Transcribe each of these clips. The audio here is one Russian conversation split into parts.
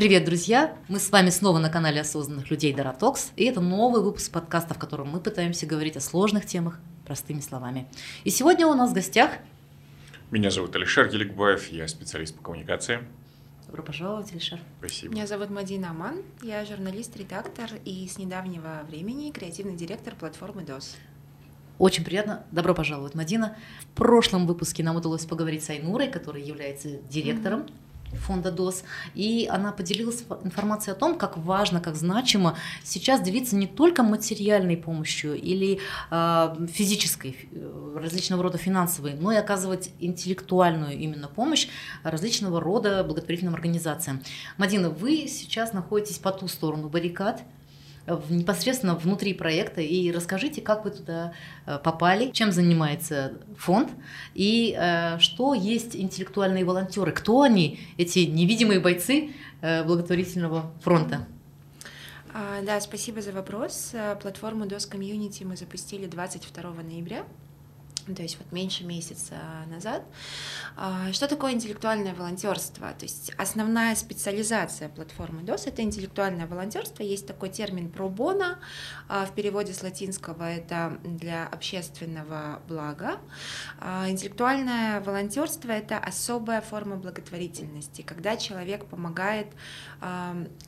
Привет, друзья! Мы с вами снова на канале осознанных людей Доротокс, и это новый выпуск подкаста, в котором мы пытаемся говорить о сложных темах простыми словами. И сегодня у нас в гостях... Меня зовут Алишер Еликбаев, я специалист по коммуникации. Добро пожаловать, Алишер. Спасибо. Меня зовут Мадина Аман, я журналист-редактор и с недавнего времени креативный директор платформы DOS. Очень приятно. Добро пожаловать, Мадина. В прошлом выпуске нам удалось поговорить с Айнурой, которая является директором mm-hmm фонда ДОС, и она поделилась информацией о том, как важно, как значимо сейчас делиться не только материальной помощью или э, физической, различного рода финансовой, но и оказывать интеллектуальную именно помощь различного рода благотворительным организациям. Мадина, вы сейчас находитесь по ту сторону баррикад, непосредственно внутри проекта и расскажите, как вы туда э, попали, чем занимается фонд и э, что есть интеллектуальные волонтеры, кто они, эти невидимые бойцы э, благотворительного фронта. А, да, спасибо за вопрос. Платформу DOS Community мы запустили 22 ноября то есть вот меньше месяца назад. А, что такое интеллектуальное волонтерство? То есть основная специализация платформы DOS — это интеллектуальное волонтерство. Есть такой термин пробона, в переводе с латинского это для общественного блага. А, интеллектуальное волонтерство — это особая форма благотворительности, когда человек помогает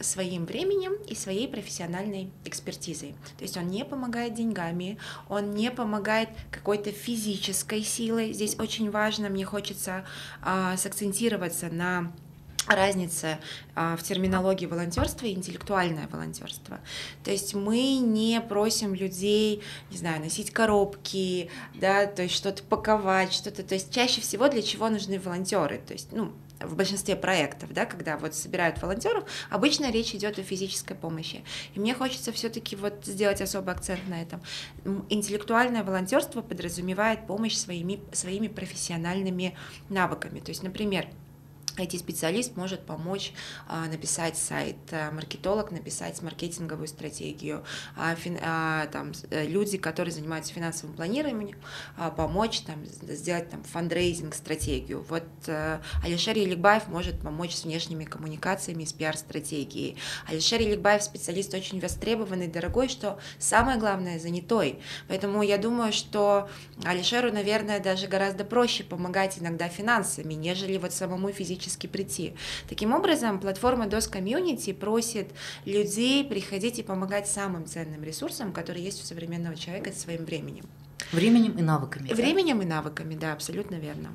своим временем и своей профессиональной экспертизой. То есть он не помогает деньгами, он не помогает какой-то физической физической силой. Здесь очень важно, мне хочется а, сакцентироваться на разница в терминологии волонтерства и интеллектуальное волонтерство. То есть мы не просим людей, не знаю, носить коробки, да, то есть что-то паковать, что-то. То есть чаще всего для чего нужны волонтеры? То есть, ну, в большинстве проектов, да, когда вот собирают волонтеров, обычно речь идет о физической помощи. И мне хочется все-таки вот сделать особый акцент на этом. Интеллектуальное волонтерство подразумевает помощь своими, своими профессиональными навыками. То есть, например, IT-специалист может помочь а, написать сайт, а, маркетолог написать маркетинговую стратегию, а, фин, а, там, э, люди, которые занимаются финансовым планированием, а, помочь там, сделать там, фандрейзинг стратегию. Вот а, Алишер Еликбаев может помочь с внешними коммуникациями, с пиар-стратегией. Алишер Еликбаев специалист очень востребованный, дорогой, что самое главное, занятой. Поэтому я думаю, что Алишеру, наверное, даже гораздо проще помогать иногда финансами, нежели вот самому физически физически прийти. Таким образом, платформа DOS Community просит людей приходить и помогать самым ценным ресурсам, которые есть у современного человека, своим временем. Временем и навыками. Временем да? и навыками, да, абсолютно верно.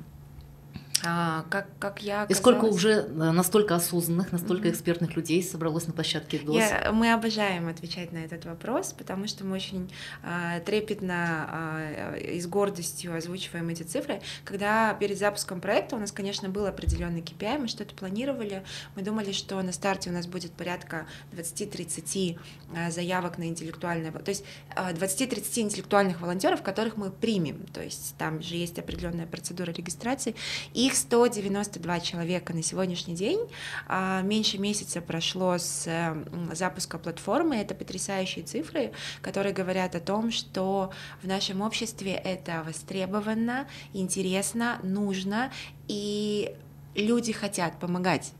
А, как, как я оказалась... И сколько уже э, настолько осознанных, настолько mm-hmm. экспертных людей собралось на площадке ДОС? Я, мы обожаем отвечать на этот вопрос, потому что мы очень а, трепетно а, и с гордостью озвучиваем эти цифры. Когда перед запуском проекта у нас, конечно, был определенный KPI, мы что-то планировали, мы думали, что на старте у нас будет порядка 20-30 а, заявок на интеллектуальное... То есть 20-30 а, интеллектуальных волонтеров, которых мы примем. То есть там же есть определенная процедура регистрации. И их 192 человека на сегодняшний день. А, меньше месяца прошло с запуска платформы. Это потрясающие цифры, которые говорят о том, что в нашем обществе это востребовано, интересно, нужно, и люди хотят помогать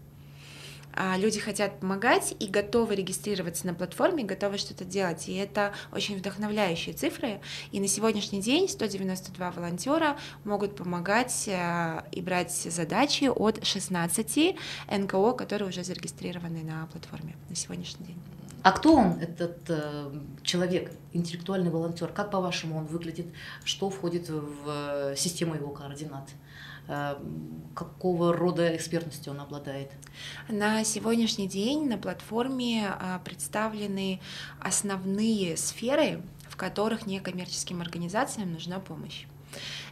люди хотят помогать и готовы регистрироваться на платформе, готовы что-то делать. И это очень вдохновляющие цифры. И на сегодняшний день 192 волонтера могут помогать э, и брать задачи от 16 НКО, которые уже зарегистрированы на платформе на сегодняшний день. А кто он, этот э, человек, интеллектуальный волонтер? Как по-вашему он выглядит? Что входит в э, систему его координат? Э, какого рода экспертностью он обладает? На сегодняшний день на платформе а, представлены основные сферы, в которых некоммерческим организациям нужна помощь.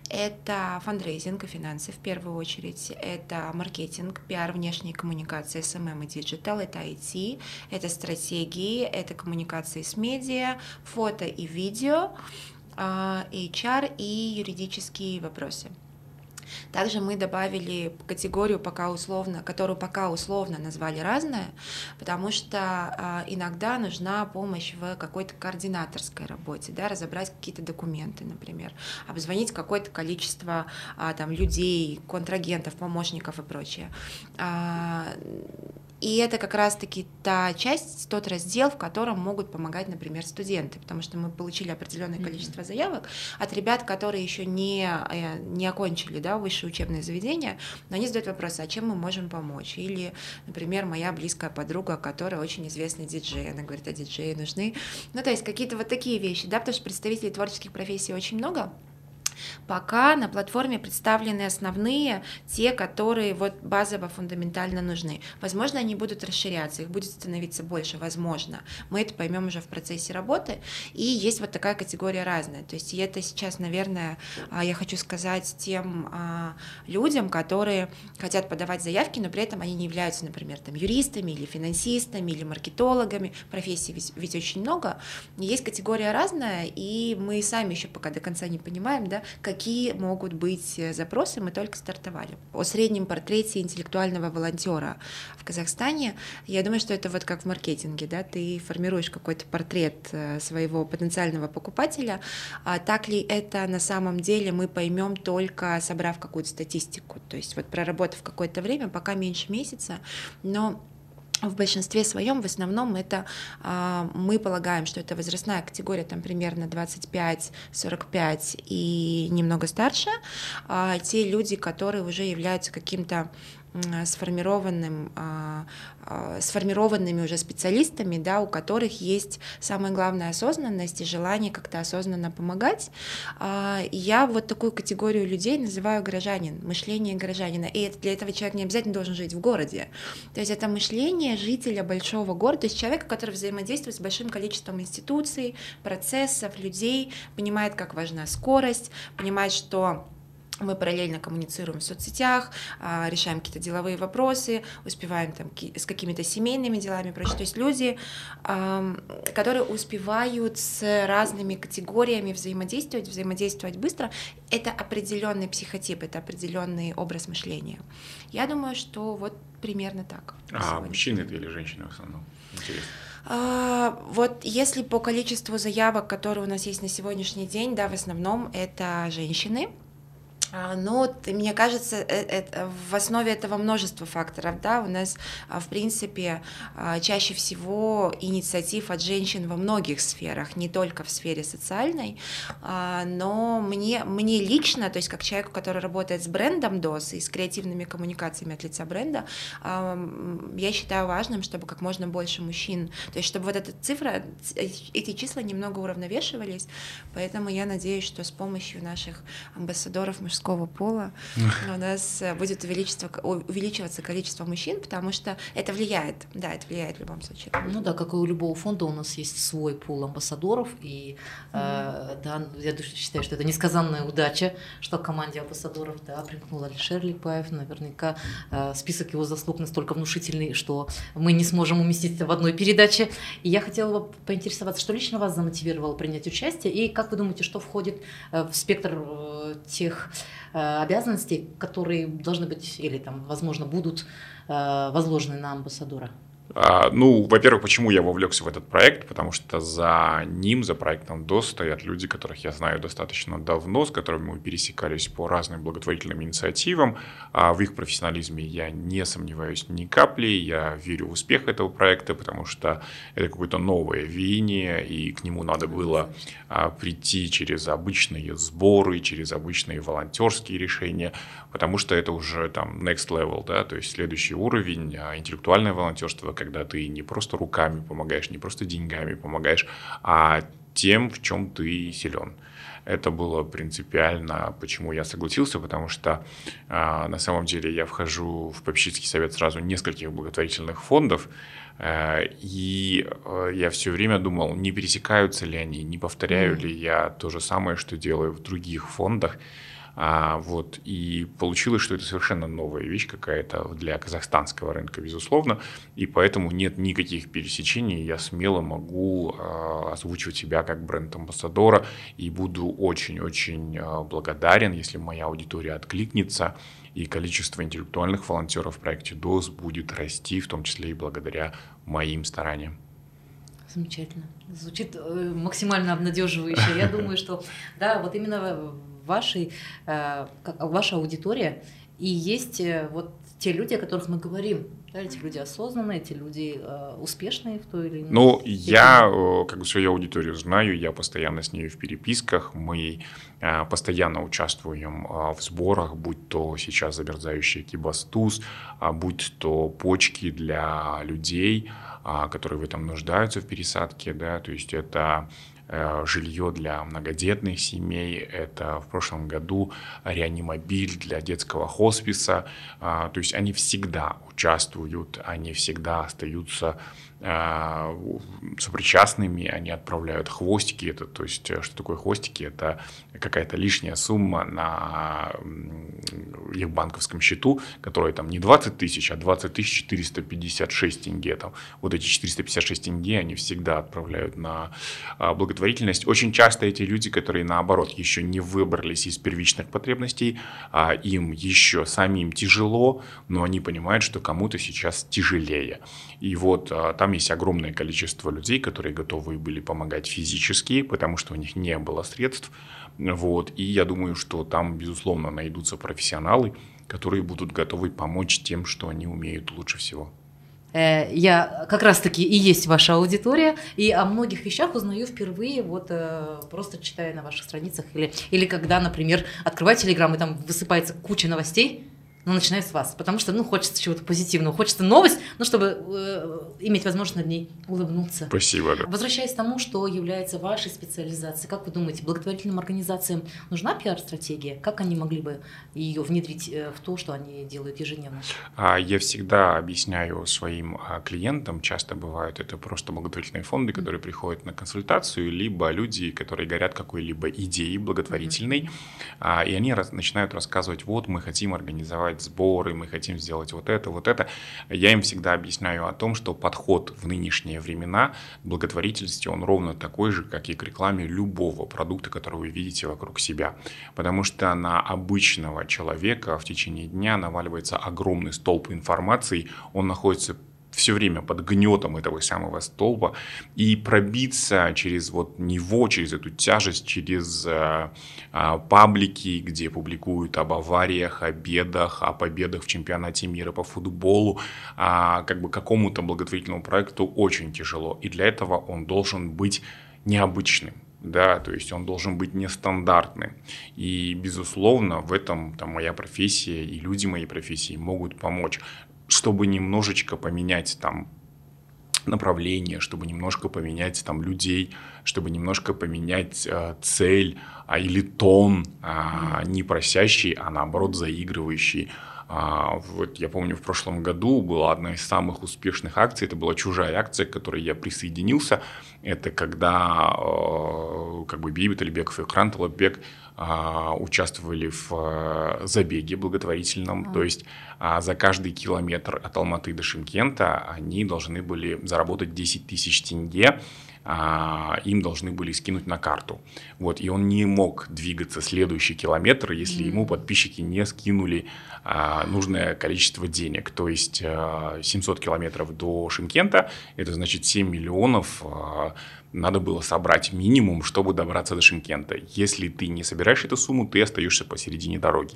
Это фандрейзинг и финансы в первую очередь, это маркетинг, пиар, внешние коммуникации, SMM и digital, это IT, это стратегии, это коммуникации с медиа, фото и видео, а, HR и юридические вопросы. Также мы добавили категорию пока условно, которую пока условно назвали разная, потому что а, иногда нужна помощь в какой-то координаторской работе, да, разобрать какие-то документы, например, обзвонить какое-то количество а, там людей, контрагентов, помощников и прочее. И это как раз-таки та часть, тот раздел, в котором могут помогать, например, студенты, потому что мы получили определенное количество заявок от ребят, которые еще не, э, не окончили да, высшее учебное заведение, но они задают вопрос, а чем мы можем помочь? Или, например, моя близкая подруга, которая очень известный диджей, она говорит, а диджеи нужны? Ну, то есть какие-то вот такие вещи, да, потому что представителей творческих профессий очень много, Пока на платформе представлены основные, те, которые вот базово, фундаментально нужны. Возможно, они будут расширяться, их будет становиться больше, возможно. Мы это поймем уже в процессе работы. И есть вот такая категория разная. То есть это сейчас, наверное, а, я хочу сказать тем а, людям, которые хотят подавать заявки, но при этом они не являются, например, там, юристами или финансистами или маркетологами. Профессий ведь, ведь очень много. Есть категория разная, и мы сами еще пока до конца не понимаем, да, какие могут быть э, запросы, мы только стартовали. О среднем портрете интеллектуального волонтера в Казахстане, я думаю, что это вот как в маркетинге, да, ты формируешь какой-то портрет э, своего потенциального покупателя, а так ли это на самом деле мы поймем только собрав какую-то статистику, то есть вот проработав какое-то время, пока меньше месяца, но в большинстве своем, в основном, это а, мы полагаем, что это возрастная категория, там примерно 25-45 и немного старше, а, те люди, которые уже являются каким-то сформированным, а, а, сформированными уже специалистами, да, у которых есть самая главная осознанность и желание как-то осознанно помогать. А, я вот такую категорию людей называю горожанин, мышление горожанина. И для этого человек не обязательно должен жить в городе. То есть это мышление жителя большого города, то есть человека, который взаимодействует с большим количеством институций, процессов, людей, понимает, как важна скорость, понимает, что мы параллельно коммуницируем в соцсетях, а, решаем какие-то деловые вопросы, успеваем там с какими-то семейными делами и прочее. То есть люди, которые успевают с разными категориями взаимодействовать, взаимодействовать быстро, это определенный психотип, это определенный образ мышления. Я думаю, что вот примерно так. А сегодня. мужчины это или женщины в основном? Интересно. А, вот если по количеству заявок, которые у нас есть на сегодняшний день, да, в основном это женщины, ну, мне кажется, э, это, в основе этого множество факторов, да, у нас, а, в принципе, а, чаще всего инициатив от женщин во многих сферах, не только в сфере социальной, но мне, мне лично, то есть как человеку, который работает с брендом DOS и с креативными коммуникациями от лица бренда, я считаю важным, чтобы как можно больше мужчин, то есть чтобы вот эта цифра, эти числа немного уравновешивались, поэтому я надеюсь, что с помощью наших амбассадоров мужского мужского пола, у нас э, будет увеличиваться количество мужчин, потому что это влияет, да, это влияет в любом случае. Ну да, как и у любого фонда у нас есть свой пул амбассадоров, и mm-hmm. э, да, я считаю, что это несказанная удача, что команде амбассадоров, да, примкнул Алишер Липаев, наверняка э, список его заслуг настолько внушительный, что мы не сможем уместить в одной передаче. И я хотела бы поинтересоваться, что лично вас замотивировало принять участие, и как вы думаете, что входит э, в спектр э, тех обязанностей, которые должны быть или там, возможно, будут э, возложены на амбассадора? А, ну, во-первых, почему я вовлекся в этот проект? Потому что за ним, за проектом DOS стоят люди, которых я знаю достаточно давно, с которыми мы пересекались по разным благотворительным инициативам. А в их профессионализме я не сомневаюсь ни капли. Я верю в успех этого проекта, потому что это какое-то новое веяние, и к нему надо было а, прийти через обычные сборы, через обычные волонтерские решения, потому что это уже там next level, да, то есть следующий уровень, а, интеллектуальное волонтерство, когда ты не просто руками помогаешь, не просто деньгами помогаешь, а тем, в чем ты силен. Это было принципиально, почему я согласился, потому что э, на самом деле я вхожу в попечительский совет сразу нескольких благотворительных фондов, э, и э, я все время думал, не пересекаются ли они, не повторяю mm-hmm. ли я то же самое, что делаю в других фондах. А, вот, и получилось, что это совершенно новая вещь какая-то для казахстанского рынка, безусловно, и поэтому нет никаких пересечений, я смело могу а, озвучивать себя как бренд-амбассадора, и буду очень-очень а, благодарен, если моя аудитория откликнется, и количество интеллектуальных волонтеров в проекте ДОС будет расти, в том числе и благодаря моим стараниям. Замечательно. Звучит э, максимально обнадеживающе. Я думаю, что да, вот именно вашей, э, ваша аудитория. И есть э, вот те люди, о которых мы говорим, Эти люди осознанные, эти люди э, успешные в той или иной Ну, я э, как бы свою аудиторию знаю, я постоянно с ней в переписках, мы э, постоянно участвуем э, в сборах, будь то сейчас замерзающий кибастуз, а будь то почки для людей, э, которые в этом нуждаются в пересадке, да, то есть это жилье для многодетных семей, это в прошлом году реанимобиль для детского хосписа. А, то есть они всегда участвуют, они всегда остаются сопричастными, они отправляют хвостики. Это, то есть, э, что такое хвостики? Это какая-то лишняя сумма на их банковском счету, которая там не 20 тысяч, а 20 тысяч 456 тенге. Там. Вот эти 456 тенге они всегда отправляют на а, благотворительность. Очень часто эти люди, которые наоборот еще не выбрались из первичных потребностей, а им еще самим тяжело, но они понимают, что кому-то сейчас тяжелее. И вот а, там есть огромное количество людей, которые готовы были помогать физически, потому что у них не было средств. Вот. И я думаю, что там, безусловно, найдутся профессионалы, которые будут готовы помочь тем, что они умеют лучше всего. Э, я как раз-таки и есть ваша аудитория, и о многих вещах узнаю впервые, вот э, просто читая на ваших страницах, или, или когда, например, открываю Телеграм, и там высыпается куча новостей, но начинаю с вас, потому что, ну, хочется чего-то позитивного, хочется новость, ну, чтобы э, иметь возможность над ней улыбнуться. Спасибо. Да. Возвращаясь к тому, что является вашей специализацией, как вы думаете, благотворительным организациям нужна пиар-стратегия? Как они могли бы ее внедрить э, в то, что они делают ежедневно? А, я всегда объясняю своим а, клиентам, часто бывают это просто благотворительные фонды, которые приходят на консультацию, либо люди, которые горят какой-либо идеей благотворительной, mm-hmm. и они начинают рассказывать, вот мы хотим организовать делать сборы, мы хотим сделать вот это, вот это. Я им всегда объясняю о том, что подход в нынешние времена благотворительности, он ровно такой же, как и к рекламе любого продукта, который вы видите вокруг себя. Потому что на обычного человека в течение дня наваливается огромный столб информации, он находится все время под гнетом этого самого столба и пробиться через вот него, через эту тяжесть, через э, э, паблики, где публикуют об авариях, о бедах, о победах в чемпионате мира по футболу, э, как бы какому-то благотворительному проекту очень тяжело. И для этого он должен быть необычным да, то есть он должен быть нестандартным. И, безусловно, в этом там, моя профессия и люди моей профессии могут помочь чтобы немножечко поменять там направление, чтобы немножко поменять там людей, чтобы немножко поменять э, цель а, или тон, а, не просящий, а наоборот заигрывающий. А, вот я помню, в прошлом году была одна из самых успешных акций, это была чужая акция, к которой я присоединился. Это когда э, как бы Бибит Алибеков и Кран Талабек а, участвовали в э, забеге благотворительном, mm. то есть а, за каждый километр от Алматы до Шимкента они должны были заработать 10 тысяч тенге, а, им должны были скинуть на карту. Вот, и он не мог двигаться следующий километр, если mm. ему подписчики не скинули нужное количество денег. То есть 700 километров до Шимкента, это значит 7 миллионов надо было собрать минимум, чтобы добраться до Шимкента. Если ты не собираешь эту сумму, ты остаешься посередине дороги.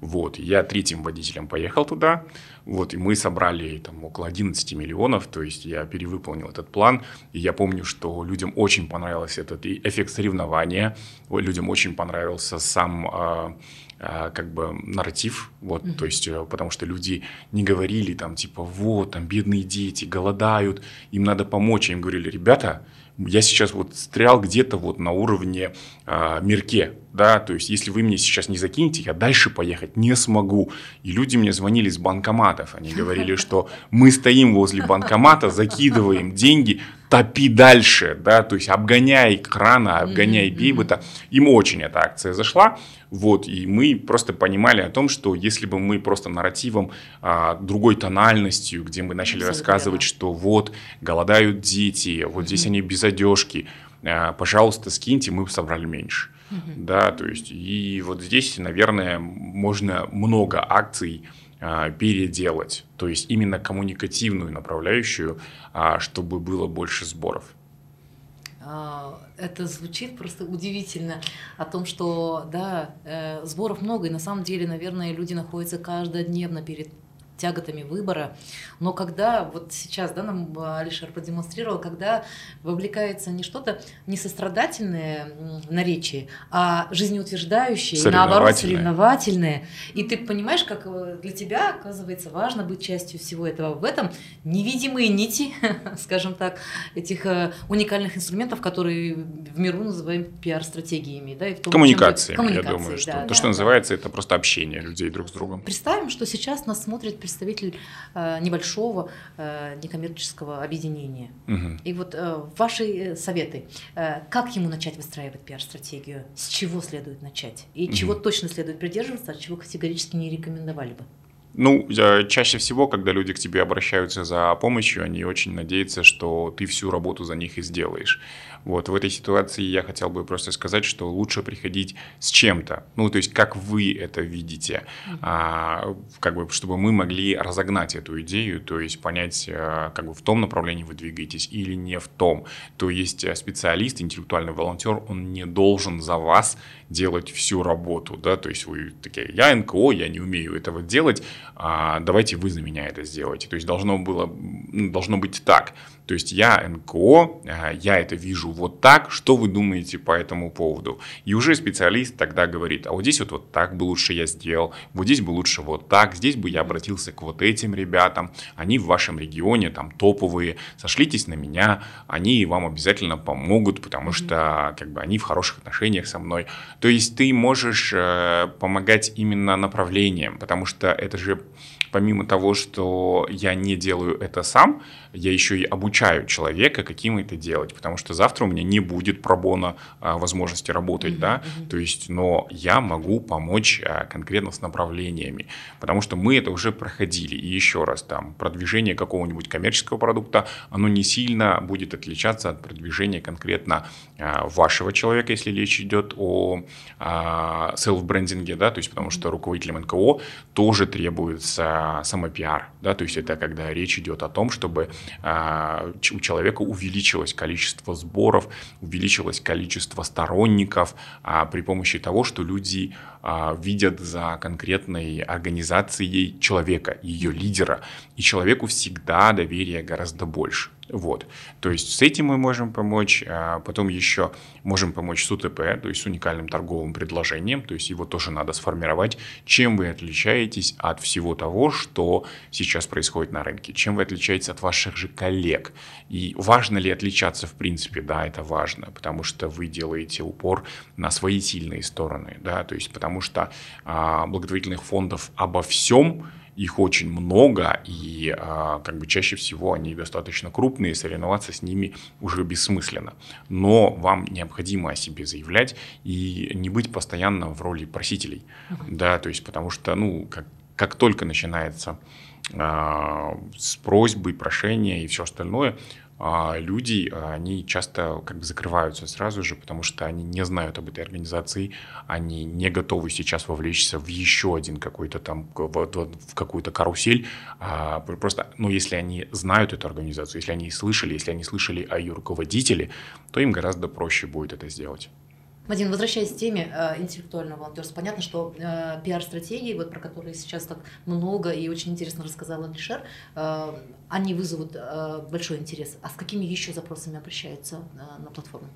Вот, я третьим водителем поехал туда, вот, и мы собрали там около 11 миллионов, то есть я перевыполнил этот план, и я помню, что людям очень понравился этот эффект соревнования, людям очень понравился сам а, а, как бы нарратив, вот, mm-hmm. то есть, э, потому что люди не говорили там, типа, вот, там, бедные дети голодают, им надо помочь, а им говорили, ребята, я сейчас вот стрял где-то вот на уровне э, Мерке, да, то есть если вы мне сейчас не закинете, я дальше поехать не смогу. И люди мне звонили с банкоматов, они говорили, что мы стоим возле банкомата, закидываем деньги, топи дальше, да, то есть обгоняй крана, обгоняй бейбета. Им очень эта акция зашла, вот, и мы просто понимали о том, что если бы мы просто нарративом, а, другой тональностью, где мы начали Абсолютно рассказывать, что вот голодают дети, вот здесь они без одежки, а, пожалуйста, скиньте, мы бы собрали меньше. Да, то есть, и вот здесь, наверное, можно много акций переделать, то есть именно коммуникативную направляющую, а, чтобы было больше сборов. А, это звучит просто удивительно о том, что да, э, сборов много, и на самом деле, наверное, люди находятся каждодневно перед тяготами выбора. Но когда, вот сейчас, да, нам Алишер продемонстрировал, когда вовлекается не что-то несострадательное наречие, а жизнеутверждающее, наоборот, соревновательное. И ты понимаешь, как э, для тебя, оказывается, важно быть частью всего этого. В этом невидимые нити, скажем так, этих э, уникальных инструментов, которые в миру называем пиар-стратегиями. Да, и в том, коммуникации, я думаю, что да, то, что да. называется, это просто общение людей друг с другом. Представим, что сейчас нас смотрит представитель э, небольшого э, некоммерческого объединения. Угу. И вот э, ваши советы, как ему начать выстраивать пиар-стратегию, с чего следует начать и угу. чего точно следует придерживаться, а чего категорически не рекомендовали бы? Ну, чаще всего, когда люди к тебе обращаются за помощью, они очень надеются, что ты всю работу за них и сделаешь. Вот в этой ситуации я хотел бы просто сказать, что лучше приходить с чем-то. Ну, то есть, как вы это видите, а, как бы, чтобы мы могли разогнать эту идею, то есть понять, а, как бы в том направлении вы двигаетесь или не в том. То есть э, специалист, интеллектуальный волонтер, он не должен за вас делать всю работу, да, то есть вы такие, я НКО, я не умею этого делать, а давайте вы за меня это сделаете. То есть должно было, должно быть так. То есть я НКО, а, я это вижу вот так, что вы думаете по этому поводу? И уже специалист тогда говорит, а вот здесь вот, вот так бы лучше я сделал, вот здесь бы лучше вот так, здесь бы я обратился к вот этим ребятам, они в вашем регионе там топовые, сошлитесь на меня, они вам обязательно помогут, потому что как бы они в хороших отношениях со мной. То есть ты можешь э, помогать именно направлением, потому что это же помимо того, что я не делаю это сам, я еще и обучаю человека, каким это делать, потому что завтра у меня не будет пробона а, возможности работать, mm-hmm, да, mm-hmm. то есть, но я могу помочь а, конкретно с направлениями, потому что мы это уже проходили, и еще раз, там, продвижение какого-нибудь коммерческого продукта, оно не сильно будет отличаться от продвижения конкретно а, вашего человека, если речь идет о а, селф-брендинге, да, то есть, потому что руководителям НКО тоже требуется самопиар, да, то есть это когда речь идет о том, чтобы а, у человека увеличилось количество сборов, увеличилось количество сторонников а, при помощи того, что люди а, видят за конкретной организацией человека, ее лидера. И человеку всегда доверие гораздо больше. Вот. То есть с этим мы можем помочь. А потом еще можем помочь с УТП, то есть с уникальным торговым предложением. То есть его тоже надо сформировать. Чем вы отличаетесь от всего того, что сейчас происходит на рынке? Чем вы отличаетесь от ваших же коллег? И важно ли отличаться в принципе? Да, это важно, потому что вы делаете упор на свои сильные стороны. Да? То есть потому что а, благотворительных фондов обо всем – их очень много, и а, как бы чаще всего они достаточно крупные, соревноваться с ними уже бессмысленно. Но вам необходимо о себе заявлять и не быть постоянно в роли просителей, да, то есть потому что, ну, как, как только начинается а, с просьбы, прошения и все остальное, люди, они часто как бы закрываются сразу же, потому что они не знают об этой организации, они не готовы сейчас вовлечься в еще один какой-то там, в какую-то карусель. А, просто, ну, если они знают эту организацию, если они слышали, если они слышали о ее руководителе, то им гораздо проще будет это сделать. Вадим, возвращаясь к теме э, интеллектуального волонтерства, понятно, что э, пиар-стратегии, вот, про которые сейчас так много и очень интересно рассказала Алишер, э, они вызовут э, большой интерес. А с какими еще запросами обращаются э, на платформу?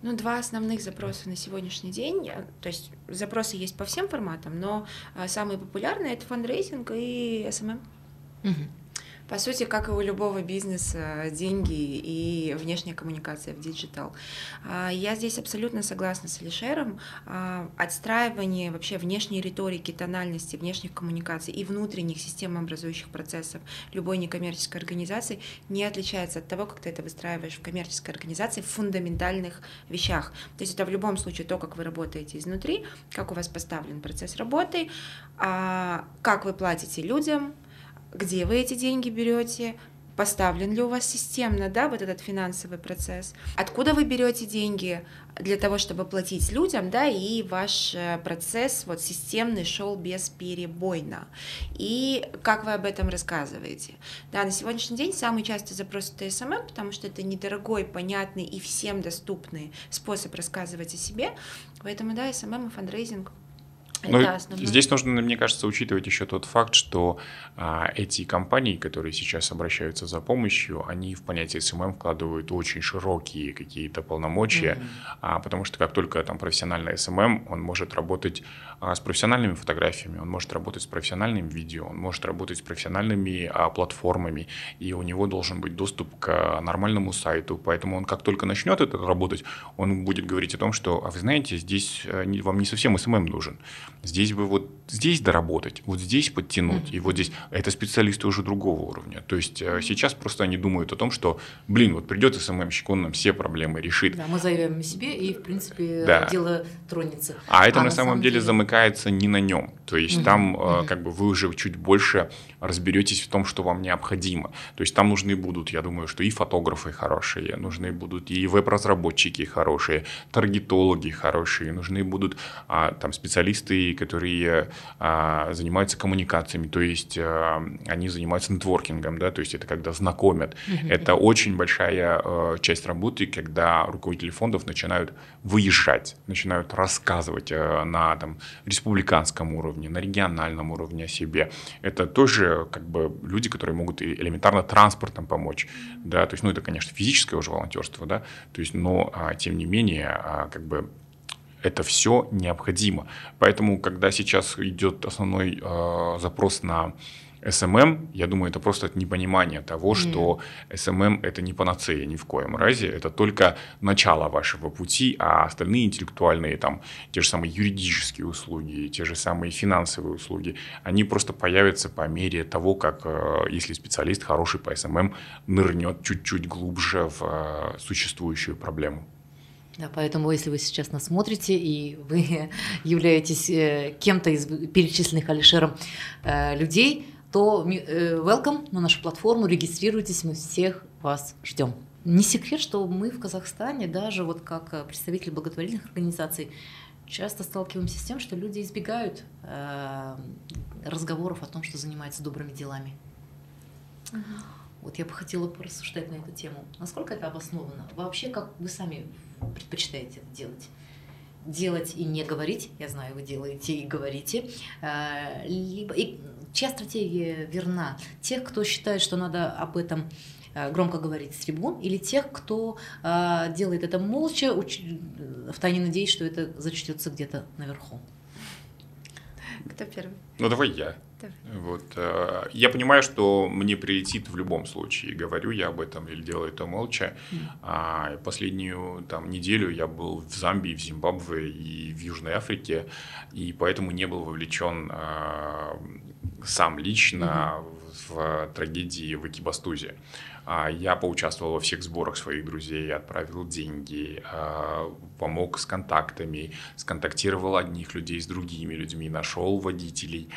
Ну, два основных запроса на сегодняшний день. То есть запросы есть по всем форматам, но самые популярные это фандрейзинг и SMM. Угу. По сути, как и у любого бизнеса, деньги и внешняя коммуникация в digital. А, я здесь абсолютно согласна с Алишером. А, отстраивание вообще внешней риторики, тональности, внешних коммуникаций и внутренних системообразующих процессов любой некоммерческой организации не отличается от того, как ты это выстраиваешь в коммерческой организации в фундаментальных вещах. То есть это в любом случае то, как вы работаете изнутри, как у вас поставлен процесс работы, а, как вы платите людям, где вы эти деньги берете, поставлен ли у вас системно, да, вот этот финансовый процесс, откуда вы берете деньги для того, чтобы платить людям, да, и ваш э, процесс вот системный шел бесперебойно. И как вы об этом рассказываете? Да, на сегодняшний день самый частый запрос это SMM, потому что это недорогой, понятный и всем доступный способ рассказывать о себе, поэтому, да, SMM и фандрейзинг Но это здесь нужно, мне кажется, учитывать еще тот факт, что а, эти компании, которые сейчас обращаются за помощью, они в понятие SMM вкладывают очень широкие какие-то полномочия, mm-hmm. а, потому что как только там профессиональный SMM, он может работать а, с профессиональными фотографиями, он может работать с профессиональным видео, он может работать с профессиональными а, платформами, и у него должен быть доступ к нормальному сайту, поэтому он как только начнет это работать, он будет говорить о том, что, а вы знаете, здесь э, вам не совсем SMM нужен, здесь бы вот здесь доработать, вот здесь подтянуть, mm-hmm. и вот здесь. Это специалисты уже другого уровня. То есть э, сейчас просто они думают о том, что, блин, вот придет SMM щик, он нам все проблемы решит. Да, мы заявим о себе, и, в принципе, да. дело тронется. А это а на, самом, самом деле, деле замыкается не на нем. То есть mm-hmm. там mm-hmm. как бы вы уже чуть больше разберетесь в том, что вам необходимо. То есть там нужны будут, я думаю, что и фотографы хорошие, нужны будут и веб-разработчики хорошие, таргетологи хорошие, нужны будут а, там специалисты, которые а, занимаются коммуникациями, то есть а, они занимаются нетворкингом, да, то есть это когда знакомят. Mm-hmm. Это очень большая а, часть работы, когда руководители фондов начинают выезжать, начинают рассказывать а, на там республиканском уровне, на региональном уровне о себе. Это тоже как бы люди, которые могут элементарно транспортом помочь, да, то есть, ну, это, конечно, физическое уже волонтерство, да, то есть, но, а, тем не менее, а, как бы это все необходимо. Поэтому, когда сейчас идет основной э, запрос на SMM, я думаю, это просто непонимание того, что SMM это не панацея ни в коем разе, это только начало вашего пути, а остальные интеллектуальные, там, те же самые юридические услуги, те же самые финансовые услуги, они просто появятся по мере того, как, э, если специалист хороший по SMM нырнет чуть-чуть глубже в э, существующую проблему. Да, поэтому если вы сейчас нас смотрите и вы являетесь э, кем-то из перечисленных Алишером людей, то э, welcome на нашу платформу, регистрируйтесь, мы всех вас ждем. Не секрет, что мы в Казахстане, даже вот как э, представители благотворительных организаций, часто сталкиваемся с тем, что люди избегают э, разговоров о том, что занимаются добрыми делами. uh Вот я бы хотела порассуждать на эту тему. Насколько это обосновано? Вообще, как вы сами предпочитаете это делать? Делать и не говорить, я знаю, вы делаете и говорите, э, либо и чья стратегия верна? Тех, кто считает, что надо об этом э, громко говорить с трибун, или тех, кто э, делает это молча, уч... втайне надеясь, что это зачтется где-то наверху. Кто первый? Ну давай я. Давай. Вот, э, я понимаю, что мне прилетит в любом случае. Говорю я об этом или делаю это молча. Mm. А, последнюю там, неделю я был в Замбии, в Зимбабве и в Южной Африке, и поэтому не был вовлечен а, сам лично mm-hmm. в трагедии в Экибастузе. А, я поучаствовал во всех сборах своих друзей, отправил деньги, а, помог с контактами, сконтактировал одних людей с другими людьми, нашел водителей,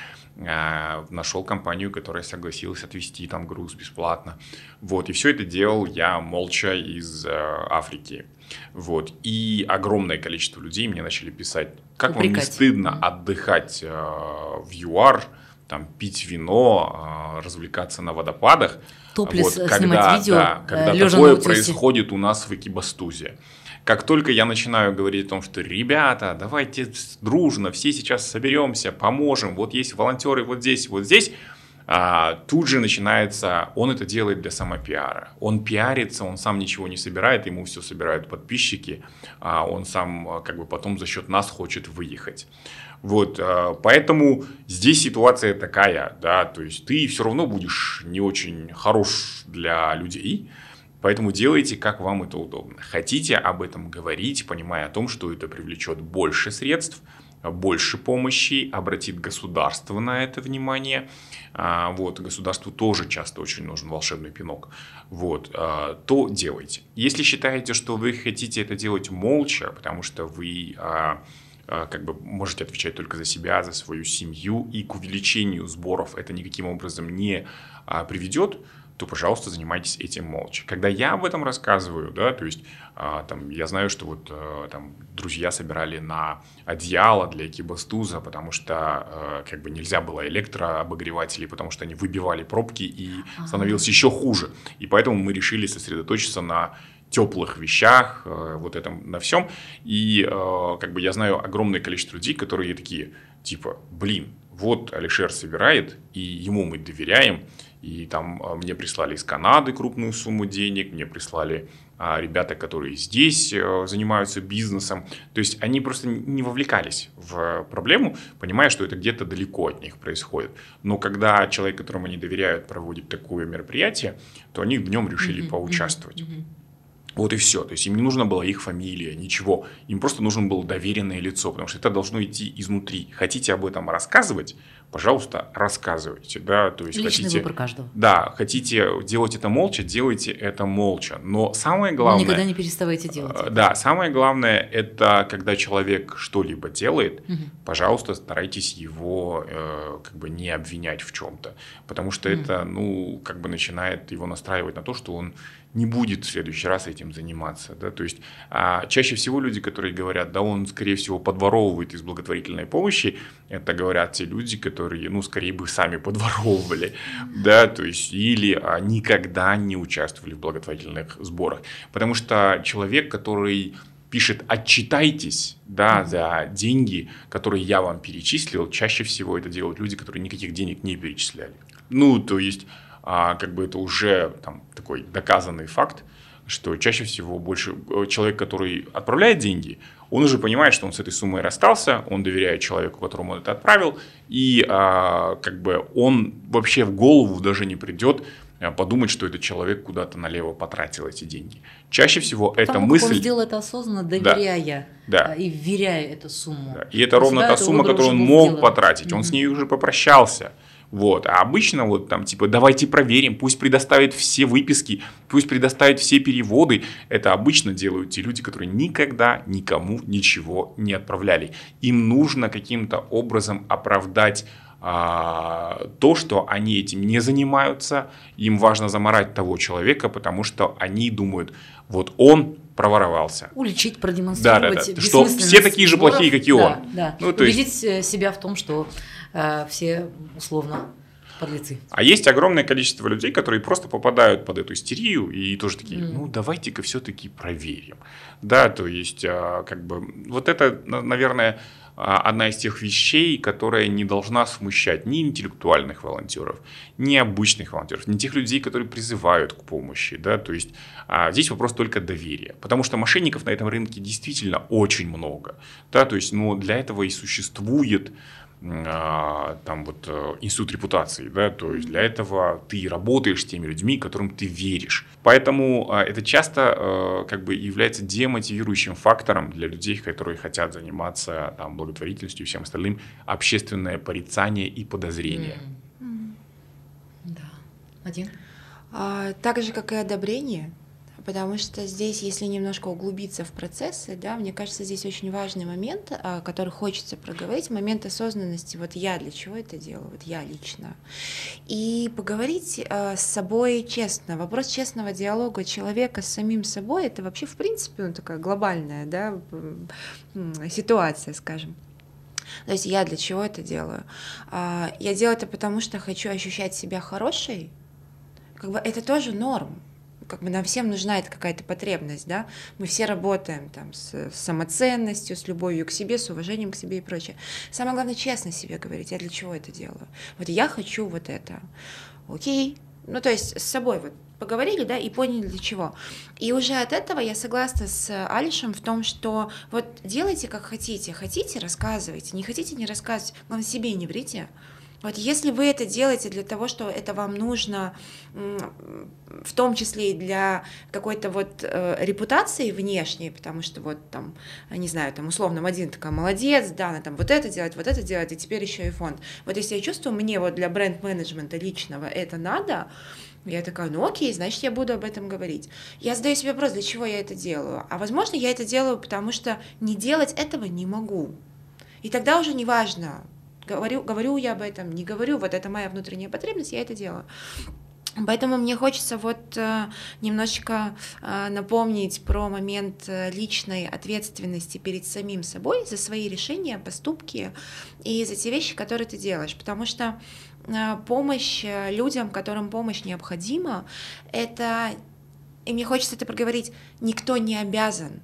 а, нашел компанию, которая согласилась отвезти там груз бесплатно. Вот, и все это делал я молча из Африки. Вот. И огромное количество людей мне начали писать, как Упрекать. вам не стыдно отдыхать в ЮАР, там, пить вино, развлекаться на водопадах, топлес вот, когда, видео, да, э, когда такое происходит у нас в Экибастузе. Как только я начинаю говорить о том, что ребята, давайте дружно, все сейчас соберемся, поможем, вот есть волонтеры вот здесь, вот здесь, а, тут же начинается, он это делает для самопиара. Он пиарится, он сам ничего не собирает, ему все собирают подписчики, а он сам а, как бы потом за счет нас хочет выехать. Вот, э, поэтому здесь ситуация такая, да, то есть ты все равно будешь не очень хорош для людей, поэтому делайте, как вам это удобно. Хотите об этом говорить, понимая о том, что это привлечет больше средств, больше помощи, обратит государство на это внимание. А, вот, государству тоже часто очень нужен волшебный пинок. Вот, а, то делайте. Если считаете, что вы хотите это делать молча, потому что вы а, а, как бы можете отвечать только за себя, за свою семью, и к увеличению сборов это никаким образом не а, приведет, то, пожалуйста, занимайтесь этим молча. Когда я об этом рассказываю, да, то есть а, там, я знаю, что вот а, там друзья собирали на одеяло для экибастуза, потому что а, как бы нельзя было электрообогревателей, потому что они выбивали пробки и становилось еще хуже. И поэтому мы решили сосредоточиться на теплых вещах, э, вот этом на всем. И э, как бы я знаю огромное количество людей, которые такие, типа, блин, вот Алишер собирает, и ему мы доверяем, и там э, мне прислали из Канады крупную сумму денег, мне прислали а, ребята, которые здесь занимаются бизнесом. То есть они просто не вовлекались в проблему, понимая, что это где-то далеко от них происходит. Но когда человек, которому они доверяют, проводит такое мероприятие, то они в нем решили mm-hmm, поучаствовать. Mm-hmm. Вот и все. То есть им не нужна была их фамилия, ничего. Им просто нужно было доверенное лицо, потому что это должно идти изнутри. Хотите об этом рассказывать, пожалуйста, рассказывайте, да, то есть Личный хотите, выбор каждого. Да, хотите делать это молча, делайте это молча, но самое главное... Но никогда не переставайте делать. Э, да, самое главное, это когда человек что-либо делает, угу. пожалуйста, старайтесь его э, как бы не обвинять в чем-то, потому что угу. это, ну, как бы начинает его настраивать на то, что он не будет в следующий раз этим заниматься. Да? То есть а, чаще всего люди, которые говорят, да он, скорее всего, подворовывает из благотворительной помощи, это говорят те люди, которые, ну, скорее бы сами подворовывали, да, то есть или а, никогда не участвовали в благотворительных сборах. Потому что человек, который пишет «отчитайтесь» да, за деньги, которые я вам перечислил, чаще всего это делают люди, которые никаких денег не перечисляли. Ну, то есть а как бы это уже там, такой доказанный факт, что чаще всего больше э, человек, который отправляет деньги, он уже понимает, что он с этой суммой расстался, он доверяет человеку, которому он это отправил, и а, как бы он вообще в голову даже не придет а, подумать, что этот человек куда-то налево потратил эти деньги. Чаще всего эта Потому мысль... Он сделал это осознанно, доверяя да. Да. и вверяя эту сумму. Да. И это ровно та сумма, которую он мог сделан. потратить. Mm-hmm. Он с ней уже попрощался. Вот. А обычно вот там типа давайте проверим, пусть предоставит все выписки, пусть предоставит все переводы. Это обычно делают те люди, которые никогда никому ничего не отправляли. Им нужно каким-то образом оправдать а, то, что они этим не занимаются, им важно заморать того человека, потому что они думают, вот он проворовался. Уличить, продемонстрировать. Да, да, да. Что все такие же плохие, как и он. Да, да. Ну, Убедить есть... Э, себя в том, что э, все условно подлецы. А есть огромное количество людей, которые просто попадают под эту истерию и тоже такие, mm. ну давайте-ка все-таки проверим. Да, то есть э, как бы вот это, наверное, а, одна из тех вещей, которая не должна смущать ни интеллектуальных волонтеров, ни обычных волонтеров, ни тех людей, которые призывают к помощи. Да? То есть а, здесь вопрос только доверия. Потому что мошенников на этом рынке действительно очень много. Да? То есть ну, для этого и существует а, там вот э, институт репутации, да, то есть для этого ты работаешь с теми людьми, которым ты веришь. Поэтому а, это часто э, как бы является демотивирующим фактором для людей, которые хотят заниматься там благотворительностью и всем остальным, общественное порицание и подозрение. Mm. Да. Один. А, так же, как и одобрение, потому что здесь, если немножко углубиться в процессы, да, мне кажется, здесь очень важный момент, а, который хочется проговорить, момент осознанности, вот я для чего это делаю, вот я лично. И поговорить а, с собой честно. Вопрос честного диалога человека с самим собой, это вообще, в принципе, ну, такая глобальная да, ситуация, скажем. То есть я для чего это делаю? А, я делаю это потому, что хочу ощущать себя хорошей. Как бы это тоже норм как бы нам всем нужна эта какая-то потребность, да, мы все работаем там с, самоценностью, с любовью к себе, с уважением к себе и прочее. Самое главное, честно себе говорить, я для чего это делаю. Вот я хочу вот это. Окей. Ну, то есть с собой вот поговорили, да, и поняли для чего. И уже от этого я согласна с Алишем в том, что вот делайте как хотите, хотите рассказывайте, не хотите не рассказывайте, главное себе не врите. Вот если вы это делаете для того, что это вам нужно, в том числе и для какой-то вот э, репутации внешней, потому что вот там, не знаю, там условно один такая молодец, да, она там вот это делает, вот это делает, и теперь еще и фонд. Вот если я чувствую, мне вот для бренд-менеджмента личного это надо, я такая, ну окей, значит, я буду об этом говорить. Я задаю себе вопрос, для чего я это делаю? А возможно, я это делаю, потому что не делать этого не могу. И тогда уже не важно, Говорю, говорю я об этом, не говорю, вот это моя внутренняя потребность, я это делаю. Поэтому мне хочется вот э, немножечко э, напомнить про момент э, личной ответственности перед самим собой за свои решения, поступки и за те вещи, которые ты делаешь. Потому что помощь людям, которым помощь необходима, это И мне хочется это проговорить. Никто не обязан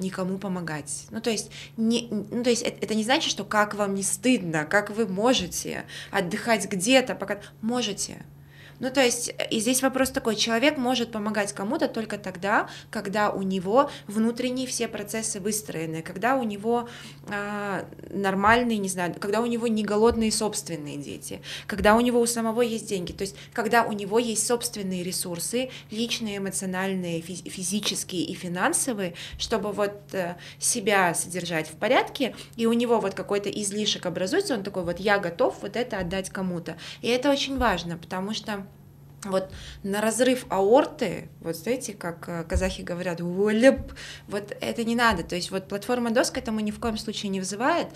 никому помогать. Ну, то есть, не, ну, то есть это, это не значит, что как вам не стыдно, как вы можете отдыхать где-то, пока можете. Ну, то есть, и здесь вопрос такой, человек может помогать кому-то только тогда, когда у него внутренние все процессы выстроены, когда у него а, нормальные, не знаю, когда у него не голодные собственные дети, когда у него у самого есть деньги, то есть, когда у него есть собственные ресурсы, личные, эмоциональные, физические и финансовые, чтобы вот э, себя содержать в порядке, и у него вот какой-то излишек образуется, он такой вот, я готов вот это отдать кому-то. И это очень важно, потому что вот на разрыв аорты, вот знаете, как э, казахи говорят, вот это не надо, то есть вот платформа к этому ни в коем случае не вызывает,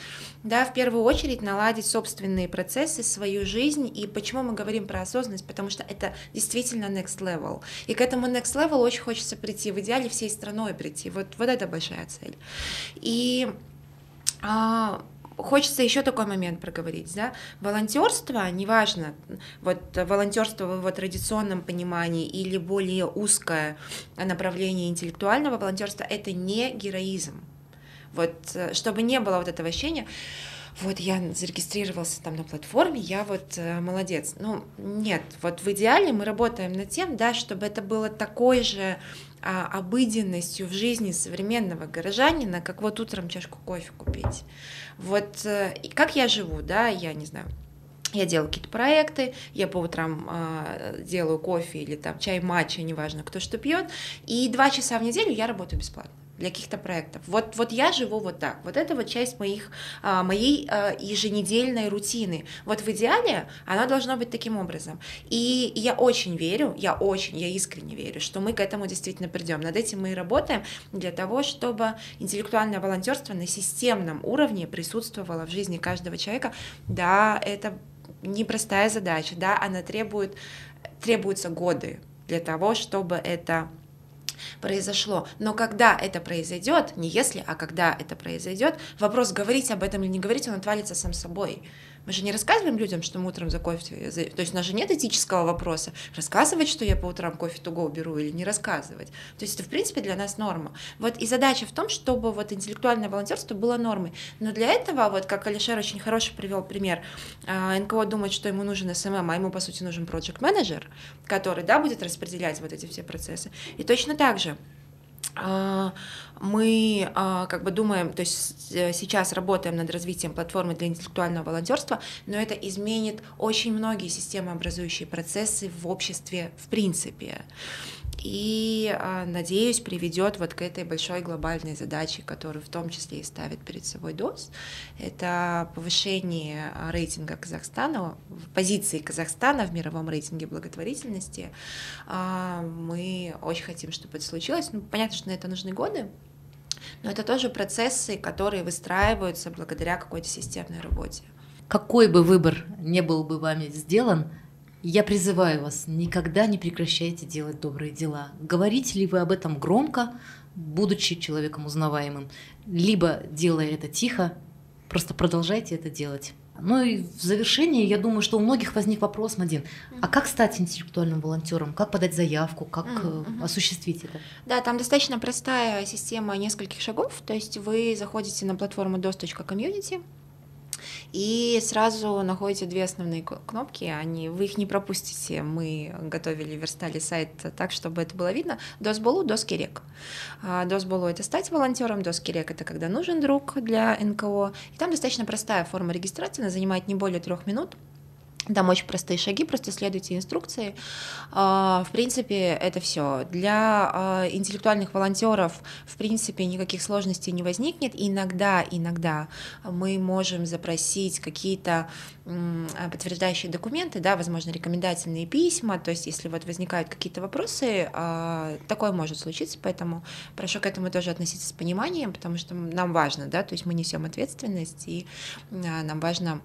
да, в первую очередь наладить собственные процессы, свою жизнь, и почему мы говорим про осознанность, потому что это действительно next level, и к этому next level очень хочется прийти, в идеале всей страной прийти, вот, вот это большая цель, и а, хочется еще такой момент проговорить, да, волонтерство, неважно, вот волонтерство в его традиционном понимании или более узкое направление интеллектуального волонтерства, это не героизм. Вот, чтобы не было вот этого ощущения, вот я зарегистрировался там на платформе, я вот э, молодец. Ну, нет, вот в идеале мы работаем над тем, да, чтобы это было такой же а, обыденностью в жизни современного горожанина, как вот утром чашку кофе купить. Вот э, как я живу, да, я не знаю, я делаю какие-то проекты, я по утрам э, делаю кофе или там чай, матча, неважно, кто что пьет, и два часа в неделю я работаю бесплатно для каких-то проектов. Вот, вот я живу вот так. Вот это вот часть моих, а, моей а, еженедельной рутины. Вот в идеале она должна быть таким образом. И я очень верю, я очень, я искренне верю, что мы к этому действительно придем. Над этим мы и работаем для того, чтобы интеллектуальное волонтерство на системном уровне присутствовало в жизни каждого человека. Да, это непростая задача, да, она требует, требуются годы для того, чтобы это произошло. Но когда это произойдет, не если, а когда это произойдет, вопрос говорить об этом или не говорить, он отвалится сам собой. Мы же не рассказываем людям, что мы утром за кофе... То есть у нас же нет этического вопроса. Рассказывать, что я по утрам кофе to go беру или не рассказывать. То есть это, в принципе, для нас норма. Вот и задача в том, чтобы вот интеллектуальное волонтерство было нормой. Но для этого, вот как Алишер очень хороший привел пример, а, НКО думает, что ему нужен SMM, а ему, по сути, нужен project manager который, да, будет распределять вот эти все процессы. И точно так же мы а, как бы думаем, то есть э, сейчас работаем над развитием платформы для интеллектуального волонтерства, но это изменит очень многие системообразующие процессы в обществе в принципе и, а, надеюсь, приведет вот к этой большой глобальной задаче, которую в том числе и ставит перед собой ДОС. Это повышение рейтинга Казахстана, позиции Казахстана в мировом рейтинге благотворительности. А, мы очень хотим, чтобы это случилось. Ну, понятно, что на это нужны годы, но это тоже процессы, которые выстраиваются благодаря какой-то системной работе. Какой бы выбор не был бы вами сделан, я призываю вас, никогда не прекращайте делать добрые дела. Говорите ли вы об этом громко, будучи человеком узнаваемым, либо делая это тихо, просто продолжайте это делать. Ну и в завершении, я думаю, что у многих возник вопрос, Мадин, а как стать интеллектуальным волонтером? Как подать заявку? Как mm-hmm. осуществить это? Да, там достаточно простая система нескольких шагов. То есть вы заходите на платформу dos.community, и сразу находите две основные кнопки, они, вы их не пропустите, мы готовили, верстали сайт так, чтобы это было видно, Досболу, Доскирек. Досболу — это стать волонтером, Доскирек — это когда нужен друг для НКО, и там достаточно простая форма регистрации, она занимает не более трех минут, там очень простые шаги, просто следуйте инструкции. А, в принципе, это все. Для а, интеллектуальных волонтеров, в принципе, никаких сложностей не возникнет. Иногда, иногда мы можем запросить какие-то подтверждающие документы, да, возможно, рекомендательные письма. То есть, если вот возникают какие-то вопросы, а, такое может случиться, поэтому прошу к этому тоже относиться с пониманием, потому что нам важно, да, то есть мы несем ответственность, и нам важно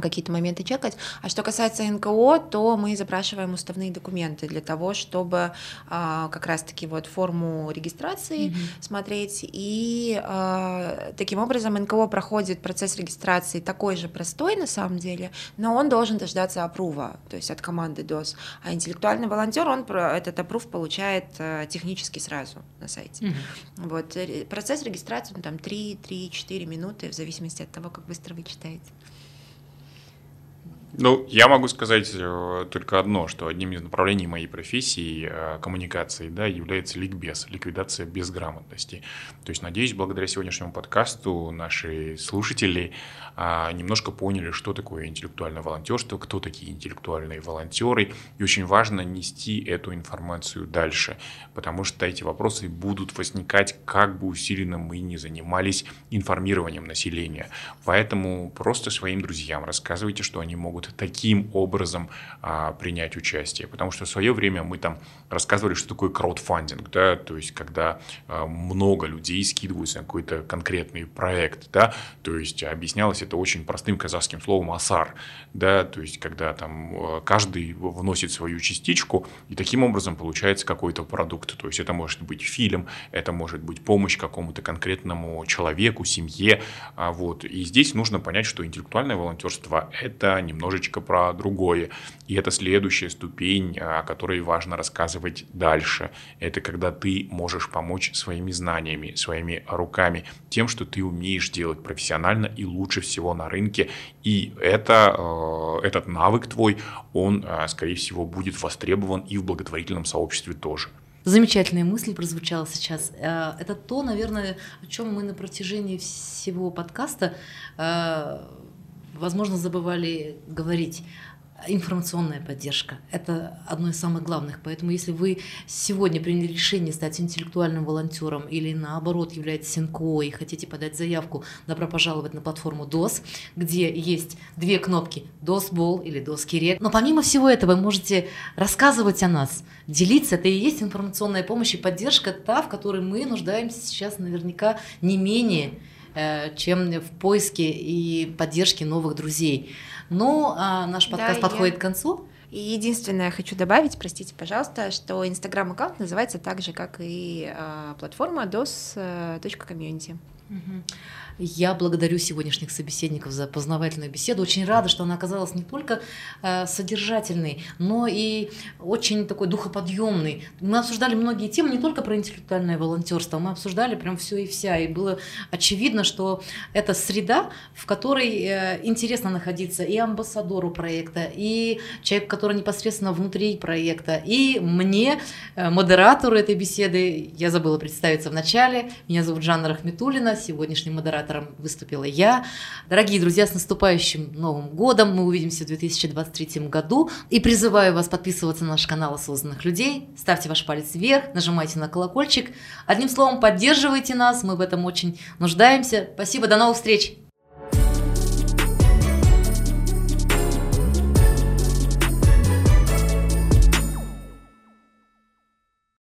какие-то моменты чекать. А что касается НКО, то мы запрашиваем уставные документы для того, чтобы а, как раз-таки вот форму регистрации mm-hmm. смотреть. И а, таким образом НКО проходит процесс регистрации такой же простой на самом деле, но он должен дождаться опрува, то есть от команды ДОС. А интеллектуальный волонтер, он этот опрув получает а, технически сразу на сайте. Mm-hmm. Вот. Процесс регистрации ну, там 3-4 минуты в зависимости от того, как быстро вы читаете. Ну, я могу сказать э, только одно, что одним из направлений моей профессии э, коммуникации да, является ликбез, ликвидация безграмотности. То есть, надеюсь, благодаря сегодняшнему подкасту наши слушатели а, немножко поняли, что такое интеллектуальное волонтерство, кто такие интеллектуальные волонтеры. И очень важно нести эту информацию дальше, потому что эти вопросы будут возникать, как бы усиленно мы ни занимались информированием населения. Поэтому просто своим друзьям рассказывайте, что они могут таким образом а, принять участие. Потому что в свое время мы там рассказывали, что такое краудфандинг, да, то есть когда а, много людей скидываются на какой-то конкретный проект, да, то есть объяснялось это очень простым казахским словом «асар», да, то есть когда там а, каждый вносит свою частичку, и таким образом получается какой-то продукт, то есть это может быть фильм, это может быть помощь какому-то конкретному человеку, семье, а, вот, и здесь нужно понять, что интеллектуальное волонтерство – это немножко немножечко про другое. И это следующая ступень, о которой важно рассказывать дальше. Это когда ты можешь помочь своими знаниями, своими руками, тем, что ты умеешь делать профессионально и лучше всего на рынке. И это, э, этот навык твой, он, э, скорее всего, будет востребован и в благотворительном сообществе тоже. Замечательная мысль прозвучала сейчас. Э, это то, наверное, о чем мы на протяжении всего подкаста возможно, забывали говорить информационная поддержка. Это одно из самых главных. Поэтому если вы сегодня приняли решение стать интеллектуальным волонтером или наоборот являетесь НКО и хотите подать заявку, добро пожаловать на платформу DOS, где есть две кнопки DOS или DOS Kirek. Но помимо всего этого вы можете рассказывать о нас, делиться. Это и есть информационная помощь и поддержка, та, в которой мы нуждаемся сейчас наверняка не менее чем в поиске и поддержке новых друзей. Но а, наш подкаст да, подходит я... к концу. И единственное, хочу добавить, простите, пожалуйста, что Инстаграм-аккаунт называется так же, как и э, платформа dos.community. Угу. Я благодарю сегодняшних собеседников за познавательную беседу. Очень рада, что она оказалась не только э, содержательной, но и очень такой духоподъемной. Мы обсуждали многие темы, не только про интеллектуальное волонтерство, мы обсуждали прям все и вся. И было очевидно, что это среда, в которой э, интересно находиться и амбассадору проекта, и человек, который непосредственно внутри проекта, и мне, э, модератору этой беседы, я забыла представиться в начале, меня зовут Жанна Рахметулина, сегодняшний модератор модератором выступила я. Дорогие друзья, с наступающим Новым годом! Мы увидимся в 2023 году. И призываю вас подписываться на наш канал осознанных людей. Ставьте ваш палец вверх, нажимайте на колокольчик. Одним словом, поддерживайте нас, мы в этом очень нуждаемся. Спасибо, до новых встреч!